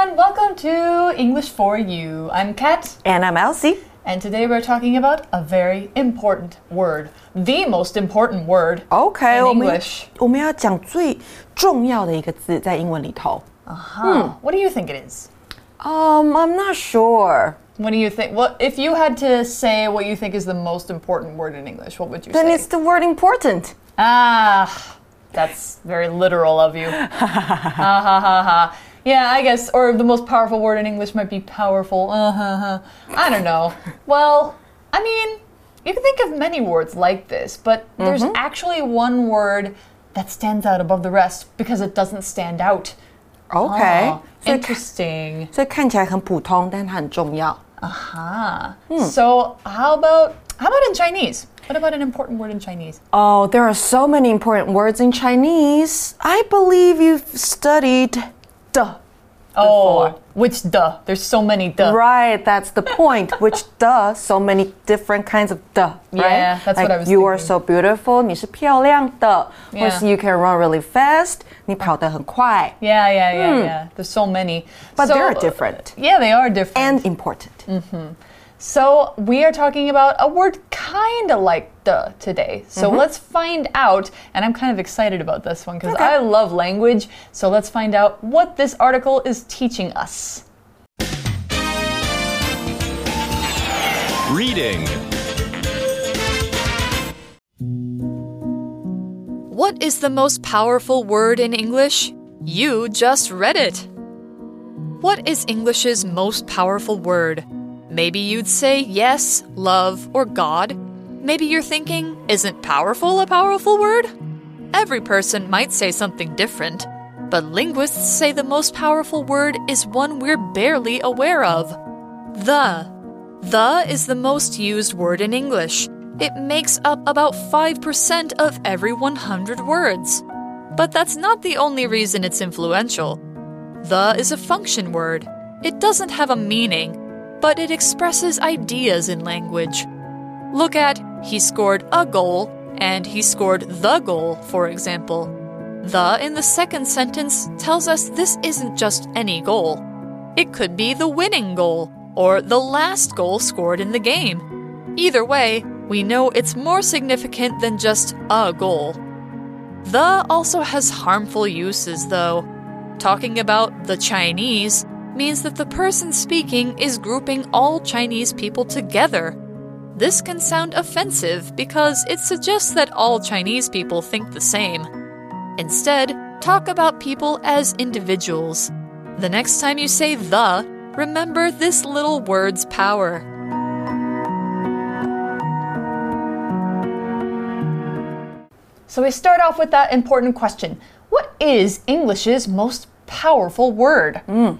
everyone. Welcome to English for You. I'm Kat, And I'm Elsie. and today we're talking about a very important word, the most important word OK， in 我们 English. 我们要讲最重要的一个字在英文里头。 Huh. What do you think it is? Um, I'm not sure. What do you think? What if you had to say what you think is the most important word in English? What would you Then say? it's the word important. Ah, that's very literal of you. ha ha ha ha. Yeah, I guess, or the most powerful word in English might be powerful. Uh huh. huh. I don't know. Well, I mean, you can think of many words like this, but there's actually one word that stands out above the rest because it doesn't stand out. OK，、 Oh, 所以看 interesting. 所以看起来很普通，但它很重要。 Ah. So how about how about in Chinese? What about an important word in Chinese? Oh, there are so many important words in Chinese. I believe you've studied the. Oh, which the? There's so many the. Right, that's the point. Which the so many different kinds of the, right? Yeah, that's what like I was You are thinking. so beautiful. 你是漂亮的，或 Yeah. 是 you can run really fast. 你跑得很快。 Yeah, yeah, yeah, yeah. There's so many. But So- they're different Yeah, they are different. and important. so we are talking about a word kind of like the today. So mm-hmm. let's find out. And I'm kind of excited about this one because Okay. I love language. So let's find out what this article is teaching us. Reading. What is the most powerful word in English? You just read it. What is English's most powerful word? Maybe you'd say yes, love, or God. Maybe you're thinking, isn't powerful a powerful word? Every person might say something different, but linguists say the most powerful word is one we're barely aware of the. The is the most used word in English. It makes up about 5% of every 100 words. But that's not the only reason it's influential. The is a function word. It doesn't have a meaning, but it expresses ideas in language. Look at he scored a goal and he scored the goal, for example. The in the second sentence tells us this isn't just any goal. It could be the winning goal or the last goal scored in the game. Either way, we know it's more significant than just a goal. The also has harmful uses, though. Talking about the Chinese means that the person speaking is grouping all Chinese people together. This can sound offensive because it suggests that all Chinese people think the same. Instead, talk about people as individuals. The next time you say the, remember this little word's power. So we start off with that important question What is English's most powerful word? Mm.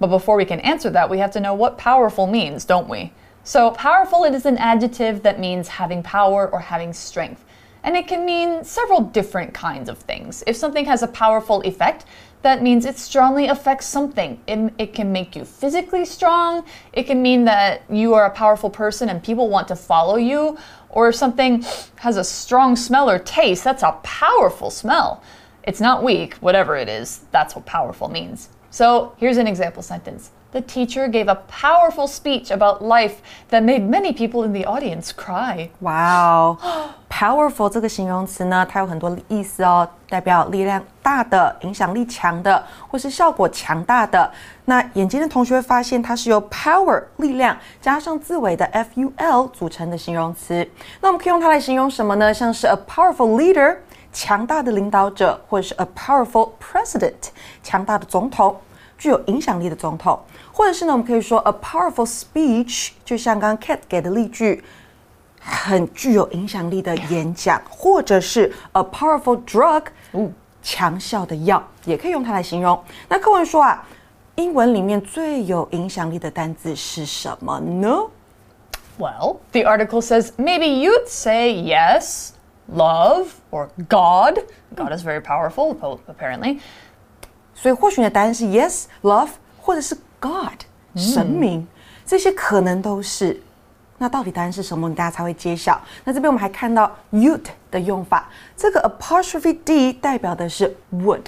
But before we can answer that, we have to know what powerful means, don't we? So, powerful, it is an adjective that means having power or having strength. And it can mean several different kinds of things. If something has a powerful effect, that means it strongly affects something. It, it can make you physically strong. It can mean that you are a powerful person and people want to follow you. Or if something has a strong smell or taste, that's a powerful smell. It's not weak, whatever it is, that's what powerful means. So here's an example sentence. The teacher gave a powerful speech about life that made many people in the audience cry. 哇哦，powerful 这个形容词呢，它有很多意思哦，代表力量大的、影响力强的，或是效果强大的。那眼尖的同学会发现，它是由 power 力量加上字尾的 f u l 组成的形容词。那我们可以用它来形容什么呢？像是 a powerful leader 强大的领导者，或者是 a powerful president 强大的总统。具有影响力的总统，或者是呢，我们可以说 a powerful speech，就像刚刚 Cat 给的例句，很具有影响力的演讲，或者是 a powerful drug，强效的药，也可以用它来形容。那课文说啊，英文里面最有影响力的单字是什么呢？ Well, the article says maybe you'd say yes, love, or God. God is very powerful, appa- apparently. 所以或许你的答案是 yes, love，或者是 God，神明，这些可能都是。那到底答案是什么？大家才会揭晓。那这边我们还看到 you'd 的用法，这个 apostrophe d 代表的是 would，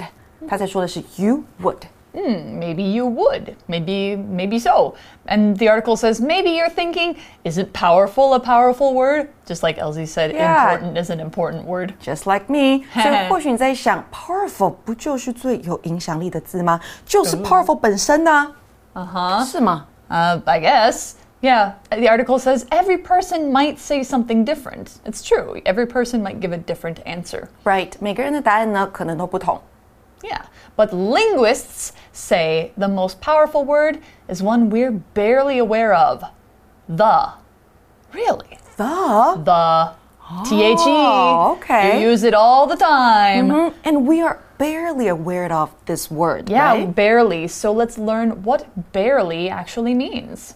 它在说的是 you would。 hmm, maybe you would. Maybe, maybe so. And the article says, maybe you're thinking, is it powerful a powerful word? Just like Elsie said, Yeah. important is an important word. Just like me，所以或许你在想，powerful 不就是最有影响力的字吗？就是 powerful 本身呢、 Uh huh. 是吗？ Uh, I guess. Yeah, the article says every person might say something different. It's true. Every person might give a different answer. Right，每个人的答案呢可能都不同。 Yeah, but linguists say the most powerful word is one we're barely aware of the. Really? The The. T H E. Oh, okay. You use it all the time. Mhm, and we are barely aware of this word. Yeah, right? barely. So let's learn what barely actually means.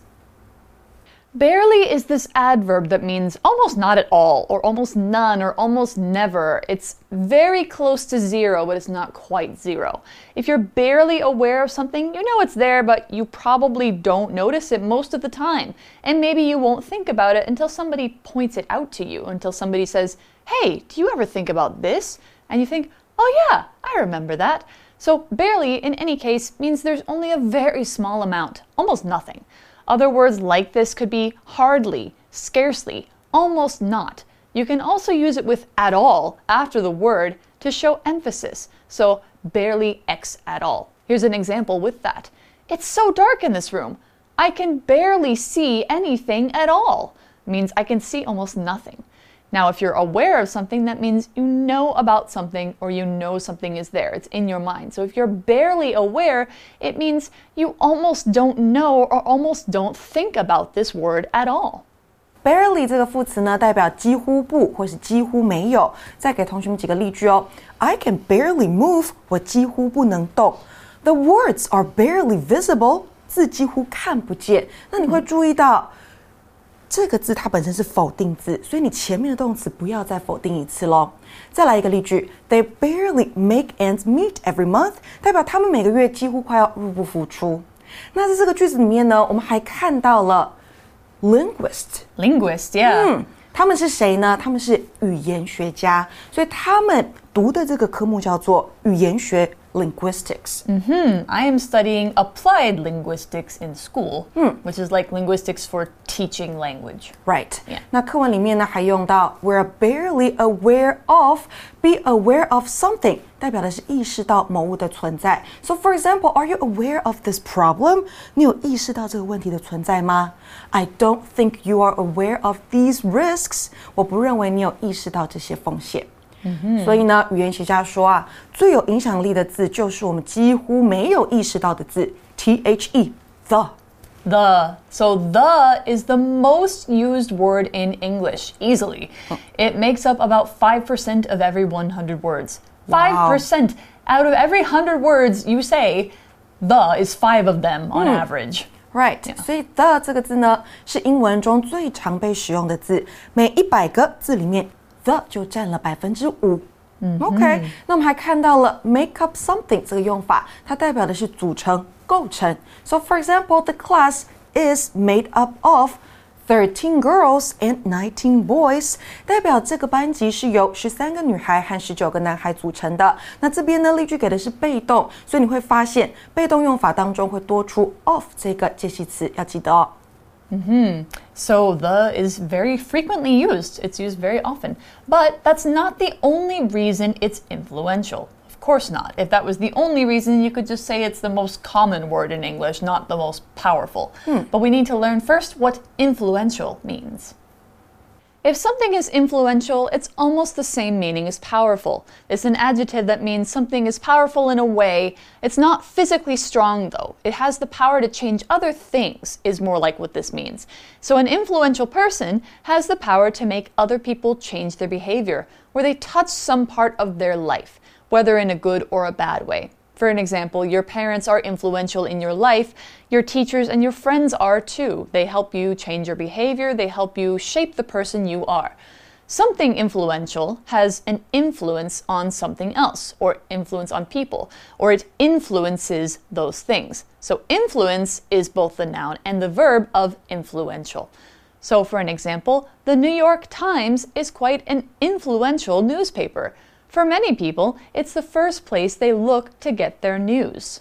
Barely is this adverb that means almost not at all, or almost none, or almost never. It's very close to zero, but it's not quite zero. If you're barely aware of something, you know it's there, but you probably don't notice it most of the time. And maybe you won't think about it until somebody points it out to you, until somebody says, Hey, do you ever think about this? And you think, Oh, yeah, I remember that. So, barely, in any case, means there's only a very small amount, almost nothing. Other words like this could be hardly, scarcely, almost not. You can also use it with at all after the word to show emphasis. So, barely X at all. Here's an example with that. It's so dark in this room. I can barely see anything at all. Means I can see almost nothing. Now, if you're aware of something, that means you know about something or you know something is there. It's in your mind. So if you're barely aware, it means you almost don't know or almost don't think about this word at all. Barely 这个副词呢，代表几乎不或是几乎没有。再给同学们几个例句哦。I can barely move，我几乎不能动。The words are barely visible，字几乎看不见。那你会注意到。 这个字它本身是否定字，所以你前面的动词不要再否定一次喽。再来一个例句，They barely make ends meet every month，代表他们每个月几乎快要入不敷出。那在这个句子里面呢，我们还看到了 linguist，Linguist, yeah. 嗯，他们是谁呢？他们是语言学家，所以他们读的这个科目叫做语言学 linguistics。 Hmm, I am studying applied linguistics in school, which is like linguistics for teaching language. Right. Yeah. 那课文里面呢还用到 we're barely aware of, be aware of something，代表的是意识到某物的存在。So for example, are you aware of this problem? 你有意识到这个问题的存在吗？I don't think you are aware of these risks. 我不认为你有意识到这些风险。 所以呢，语言学家说啊，最有影响力的字就是我们几乎没有意识到的字，T H E the。 The. So the is the most used word in English, easily. It makes up about 5% of every 100 words. 5%. Out of every 100 words you say, the is 5 of them on average. Right，、所以 the 这个字呢是英文中最常被使用的字，每一百个字里面 the 就占了百分之五。OK，那我们还看到了 make up something 这个用法，它代表的是组成、构成。So for example, the class is made up of thirteen girls and nineteen boys，代表这个班级是由十三个女孩和十九个男孩组成的。那这边呢，例句给的是被动，所以你会发现被动用法当中会多出 of 这个介系词，要记得哦。Mm-hmm. So the is very frequently used. It's used very often. But that's not the only reason it's influential. Of course not. If that was the only reason, you could just say it's the most common word in English, not the most powerful. Hmm. But we need to learn first what influential means. If something is influential, it's almost the same meaning as powerful. It's an adjective that means something is powerful in a way. It's not physically strong, though. It has the power to change other things, is more like what this means. So, an influential person has the power to make other people change their behavior, or they touch some part of their life, whether in a good or a bad way. For an example, your parents are influential in your life. Your teachers and your friends are too. They help you change your behavior, they help you shape the person you are. Something influential has an influence on something else, or influence on people, or it influences those things. So, influence is both the noun and the verb of influential. So, for an example, the New York Times is quite an influential newspaper. For many people, it's the first place they look to get their news.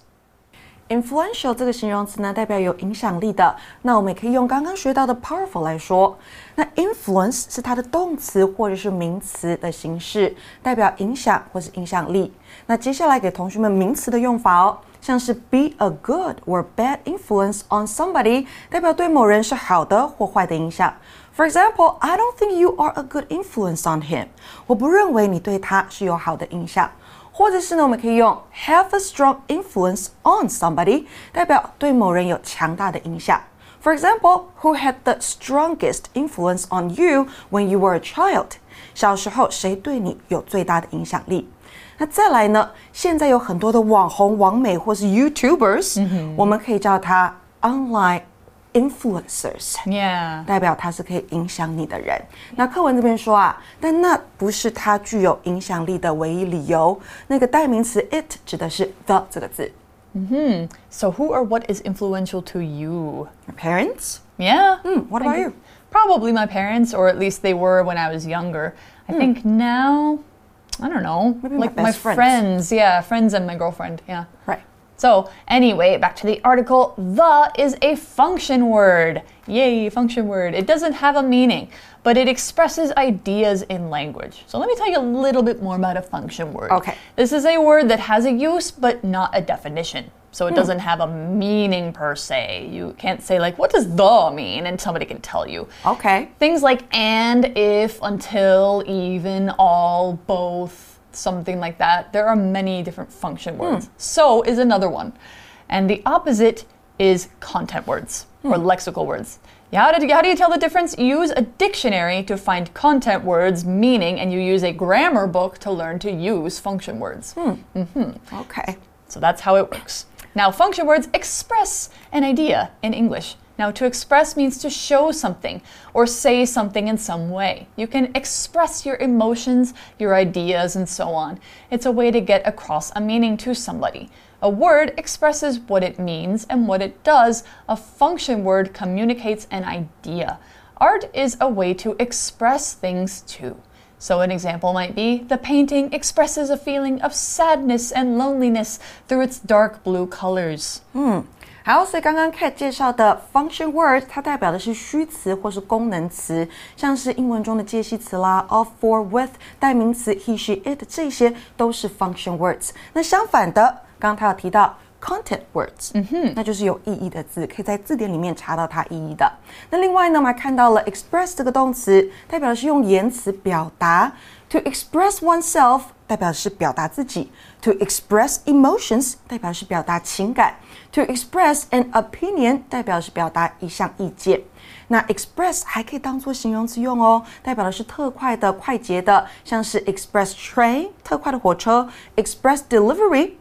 influential 这个形容词呢，代表有影响力的。那我们也可以用刚刚学到的 powerful 来说。那 influence 是它的动词或者是名词的形式，代表影响或是影响力。那接下来给同学们名词的用法哦，像是 be a good or bad influence on somebody，代表对某人是好的或坏的影响。 For example, I don't think you are a good influence on him。我不认为你对他是有好的影响。或者是呢，我们可以用 have a strong influence on somebody，代表对某人有强大的影响。For example, who had the strongest influence on you when you were a child？小时候谁对你有最大的影响力？那再来呢？现在有很多的网红、网美或是 YouTubers，、我们可以叫他 online influencers。 Yeah. 代表他是可以影响你的人。那课文这边说啊，但那不是他具有影响力的唯一理由。那个代名词 it 指的是 the 这个字。 So, who or what is influential to you? Your parents? Yeah. what about you? Probably my parents, or at least they were when I was younger. I think now, I don't know. Maybe my like my best friends. friends. Yeah, friends and my girlfriend. Yeah. Right. So, anyway, back to the article. The is a function word. Yay, function word. It doesn't have a meaning, but it expresses ideas in language. So, let me tell you a little bit more about a function word. Okay. This is a word that has a use, but not a definition. So, it hmm. doesn't have a meaning per se. You can't say, like, what does the mean? And somebody can tell you. Okay. Things like and, if, until, even, all, both, something like that. There are many different function hmm. words. So is another one. And the opposite is content words or hmm. lexical words. Yeah, How, did, how do you tell the difference? Use a dictionary to find content words, meaning, and you use a grammar book to learn to use function words. Hmm. Mm-hmm. Okay. So that's how it works. Now, function words express an idea in English. Now, to express means to show something or say something in some way. You can express your emotions, your ideas, and so on. It's a way to get across a meaning to somebody. A word expresses what it means and what it does. A function word communicates an idea. Art is a way to express things too. So, an example might be the painting expresses a feeling of sadness and loneliness through its dark blue colors. Hmm. 好，所以刚刚 Kate 介绍的 function word，它代表的是虚词或是功能词，像是英文中的介系词啦，of、for、with，代名词 he、she、it，这些都是 function words。那相反的，刚刚他有提到 content words，嗯哼，那就是有意义的字，可以在字典里面查到它意义的。那另外呢，我们还看到了 express 这个动词，代表的是用言辞表达 ，to express oneself。代表是表达自己，to express emotions 代表是表达情感，to express an opinion 代表是表达一项意见。那 express 还可以当做形容词用哦，代表的是特快的、快捷的，像是 express train 特快的火车，express delivery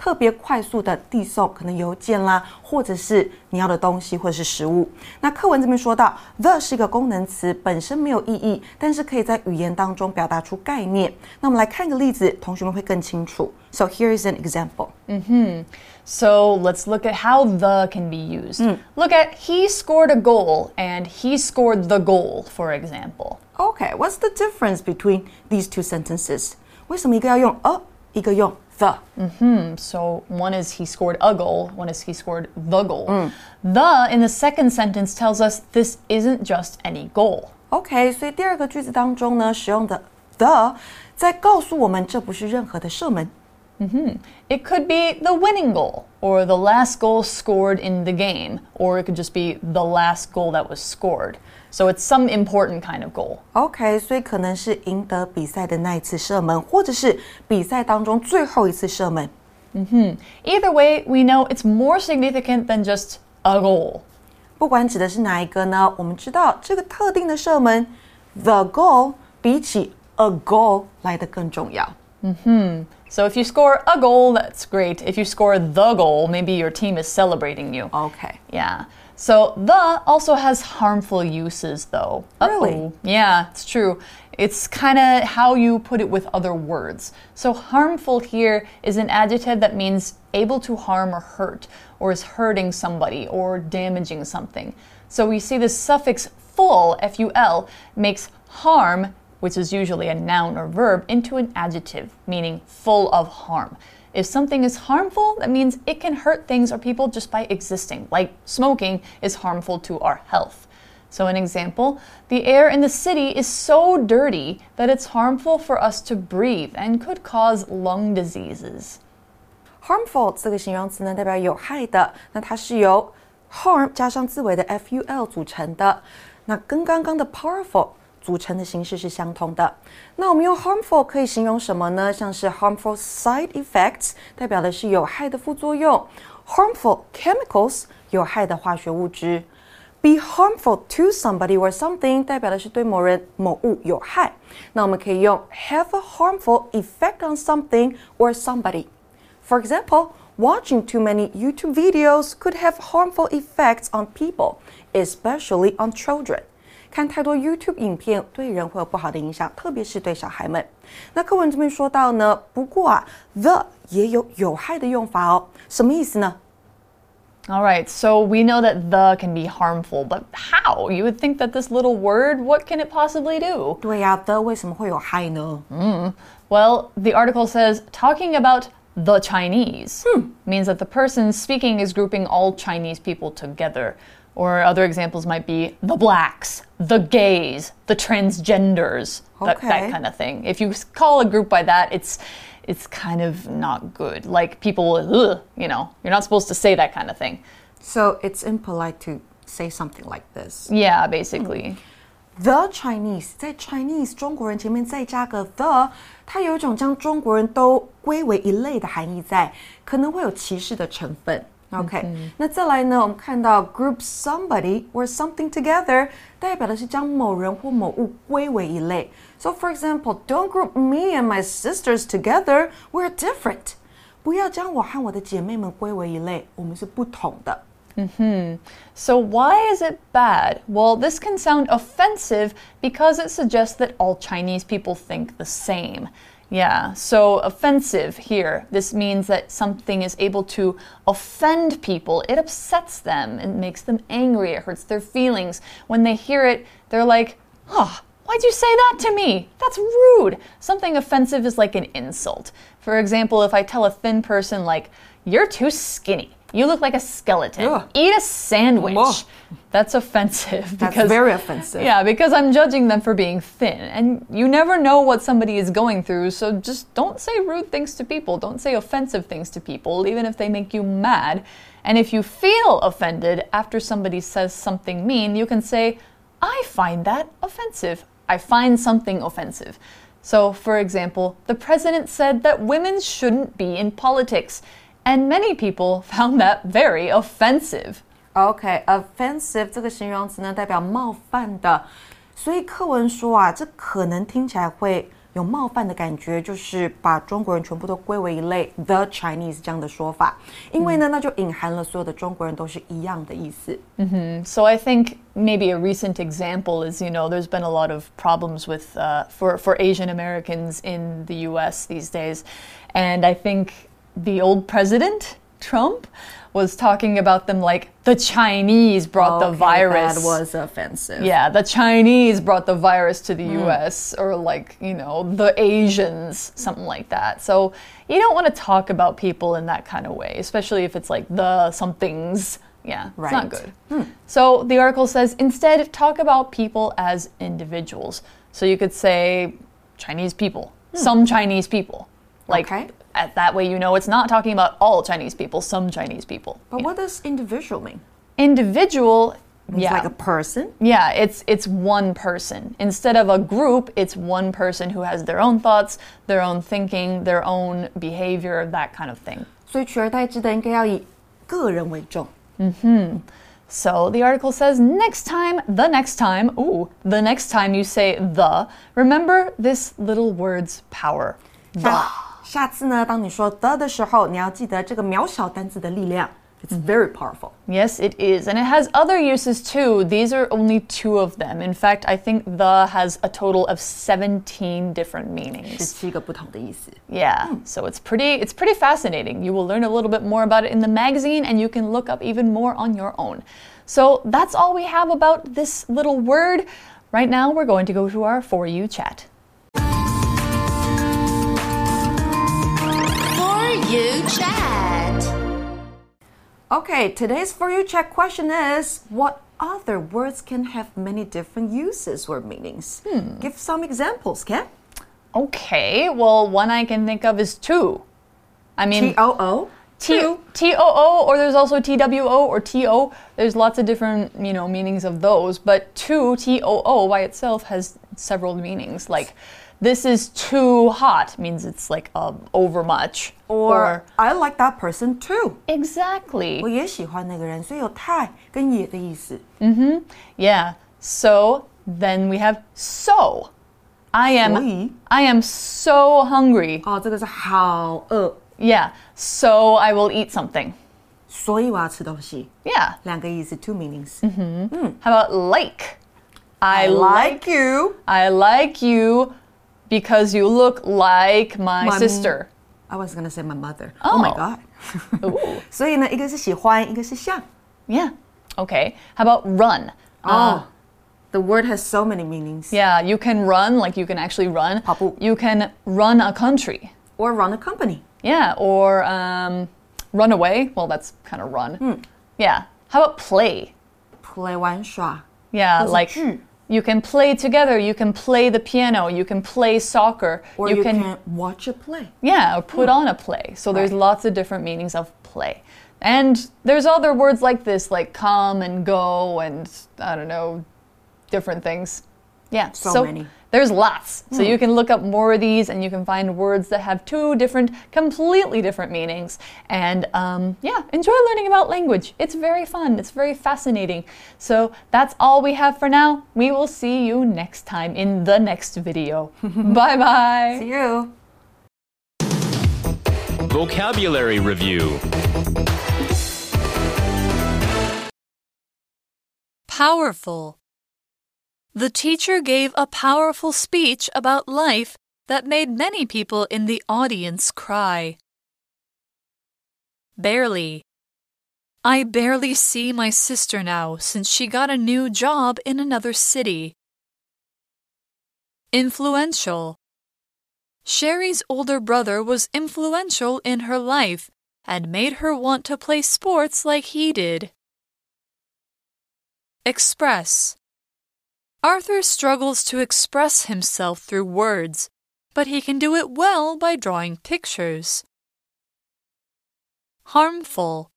特别快速的递送，可能邮件啦，或者是你要的东西，或者是食物。那课文这边说到，the 是一个功能词，本身没有意义，但是可以在语言当中表达出概念。那我们来看一个例子，同学们会更清楚。So here is an example. 嗯哼。So let's look at how the can be used. Look at he scored a goal and he scored the goal, for example. Okay, what's the difference between these two sentences? 为什么一个要用 a，一个用 the？ So one is he scored a goal, one is he scored the goal. The in the second sentence tells us this isn't just any goal. OK，所以第二个句子当中呢，使用的 the 在告诉我们这不是任何的射门。 It could be the winning goal, or the last goal scored in the game, or it could just be the last goal that was scored. So it's some important kind of goal. OK，所以可能是赢得比赛的那一次射门，或者是比赛当中最后一次射门。 Either way, we know it's more significant than just a goal. 不管指的是哪一个呢，我们知道这个特定的射门，the goal 比起 a goal 来的更重要。 So if you score a goal, that's great. If you score the goal, maybe your team is celebrating you. OK，Yeah. So the also has harmful uses though. Really? Uh-oh. Yeah, it's true. It's kind of how you put it with other words. So harmful here is an adjective that means able to harm or hurt, or is hurting somebody or damaging something. So we see the suffix full, F U L, makes harm, which is usually a noun or verb, into an adjective, meaning full of harm. If something is harmful, that means it can hurt things or people just by existing, like smoking is harmful to our health. So, an example the air in the city is so dirty that it's harmful for us to breathe and could cause lung diseases. harmful 这个形容词呢，代表有害的，那它是由 harm 加上字尾的 ful 组成的，那跟刚刚的 powerful 组成的形式是相同的。那我们用 harmful 可以形容什么呢？像是 harmful side effects 代表的是有害的副作用，harmful chemicals 有害的化学物质。Be harmful to somebody or something 代表的是对某人某物有害。那我们可以用 have a harmful effect on something or somebody。For example, watching too many YouTube videos could have harmful effects on people, especially on children. 看太多 YouTube 影片对人会有不好的影响，特别是对小孩们。那课文这边说到呢，不过啊，the 也有有害的用法哦，什么意思呢？ All right, so we know that the can be harmful, but how? You would think that this little word, what can it possibly do? 对呀、the 为什么会有害呢？ Well, the article says talking about the Chinese means that the person speaking is grouping all Chinese people together. Or other examples might be the blacks, the gays, the transgenders, that, that Okay. kind of thing. If you s- call a group by that, it's it's kind of not good. Like people, ugh, you know, you're not supposed to say that kind of thing. So it's impolite to say something like this. Yeah, basically. The Chinese 在 Chinese 中国人前面再加个 the，它有一种将中国人都归为一类的含义在，可能会有歧视的成分。 OK，、那再来呢？我们看到 group somebody or something together，代表的是将某人或某物归为一类。So for example, don't group me and my sisters together. We're different. 不要将我和我的姐妹们归为一类，我们是不同的。 So, why is it bad? Well, this can sound offensive because it suggests that all Chinese people think the same. Yeah, so offensive here. This means that something is able to offend people. It upsets them. It makes them angry. It hurts their feelings. When they hear it, they're like, oh, why'd you say that to me? That's rude. Something offensive is like an insult. For example, if I tell a thin person, like, you're too skinny. You look like a skeleton. Ugh. Eat a sandwich. Ugh. That's offensive. That's very offensive. Yeah, because I'm judging them for being thin. And you never know what somebody is going through, so just don't say rude things to people. Don't say offensive things to people, even if they make you mad. And if you feel offended after somebody says something mean, you can say, I find that offensive. I find something offensive. So, for example, the president said that women shouldn't be in politics And many people found that very offensive. OK，offensive、这个形容词呢，代表冒犯的，所以课文说啊，这可能听起来会有冒犯的感觉，就是把中国人全部都归为一类，the Chinese 这样的说法，因为呢，那就隐含了所有的中国人都是一样的意思。 So I think maybe a recent example is you know there's been a lot of problems with uh, for for Asian Americans in the U.S. these days, and I think the old president Trump was talking about them like the Chinese brought the virus. That was offensive. yeah, the Chinese brought the virus to the hmm. US, or like, you know, the Asians, something like that. So you don't want to talk about people in that kind of way, especially if it's like the somethings. Yeah, it's not Right. good. Hmm. So the article says instead, talk about people as individuals. So you could say Chinese people, hmm. some Chinese people. Like, Okay. at that way, you know it's not talking about all Chinese people, some Chinese people. But what does individual mean? Individual, It's yeah. like a person. Yeah, it's it's one person. Instead of a group, it's one person who has their own thoughts, their own thinking, their own behavior, that kind of thing. 所以取而代之的应该要以个人为重。 So the article says next time, the next time, ooh, the next time you say the, remember this little word's power. The. 下次呢，当你说的的时候，你要记得这个渺小单词的力量。It's very powerful. Yes, it is. And it has other uses too. These are only two of them. In fact, I think the has a total of 17 different 十 meanings. 七个不同的意思。 Yeah, so it's pretty it's pretty fascinating. You will learn a little bit more about it in the magazine and you can look up even more on your own. So that's all we have about this little word. Right now we're going to go to our for you chat. You chat. Okay, today's For You Chat question is What other words can have many different uses or meanings? Hmm. Give some examples, Ken. Okay, well, one I can think of is two. I mean, T O O. T T O O, or there's also T W O or T O. There's lots of different, you know, meanings of those. But two T O O by itself has several meanings. Like, this is too hot means it's like um, over much. Or I like that person too. exactly. 我也喜欢那个人，所以有太跟也的意思。 Yeah. So then we have so. I am 所以 I am so hungry. 哦，这个是好饿， Yeah. So I will eat something. 所以我要吃东西。 Yeah. 两个意思，two meanings。 How about like? I, like you. I like you because you look like my, My- sister. I was gonna say my mother. Oh, my Oh. god. Ooh. 所以呢，一个是喜欢，一个是像。 Yeah. Okay. How about run? Oh, the word has so many meanings. Yeah, you can run, like you can actually run. 跑步。 You can run a country. Or run a company. Yeah, or um, run away. Well, that's kind of run. Hmm. Yeah. How about play? Play 玩耍。 Yeah, 或是 like 剧 you can play together. You can play the piano. You can play soccer. Or you, can, watch a play. Yeah, or put hmm. on a play. So there's lots of different meanings of play. And there's other words like this, like come and go, and I don't know, different things. Yeah, So many. There's lots. So you can look up more of these and you can find words that have two different, completely different meanings. And um, yeah, enjoy learning about language. It's very fun, it's very fascinating. So that's all we have for now. We will see you next time in the next video. bye bye. See you. Vocabulary Review Powerful. The teacher gave a powerful speech about life that made many people in the audience cry. Barely. I barely see my sister now since she got a new job in another city. Influential. Sherry's older brother was influential in her life and made her want to play sports like he did. Express. Arthur struggles to express himself through words, but he can do it well by drawing pictures. Harmful.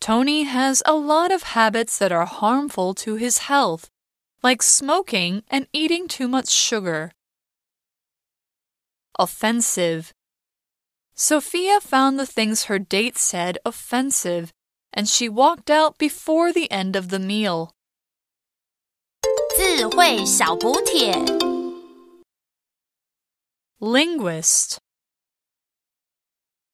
Tony has a lot of habits that are harmful to his health, like smoking and eating too much sugar. Offensive. Sophia found the things her date said offensive, and she walked out before the end of the meal. 智慧小补帖。Linguist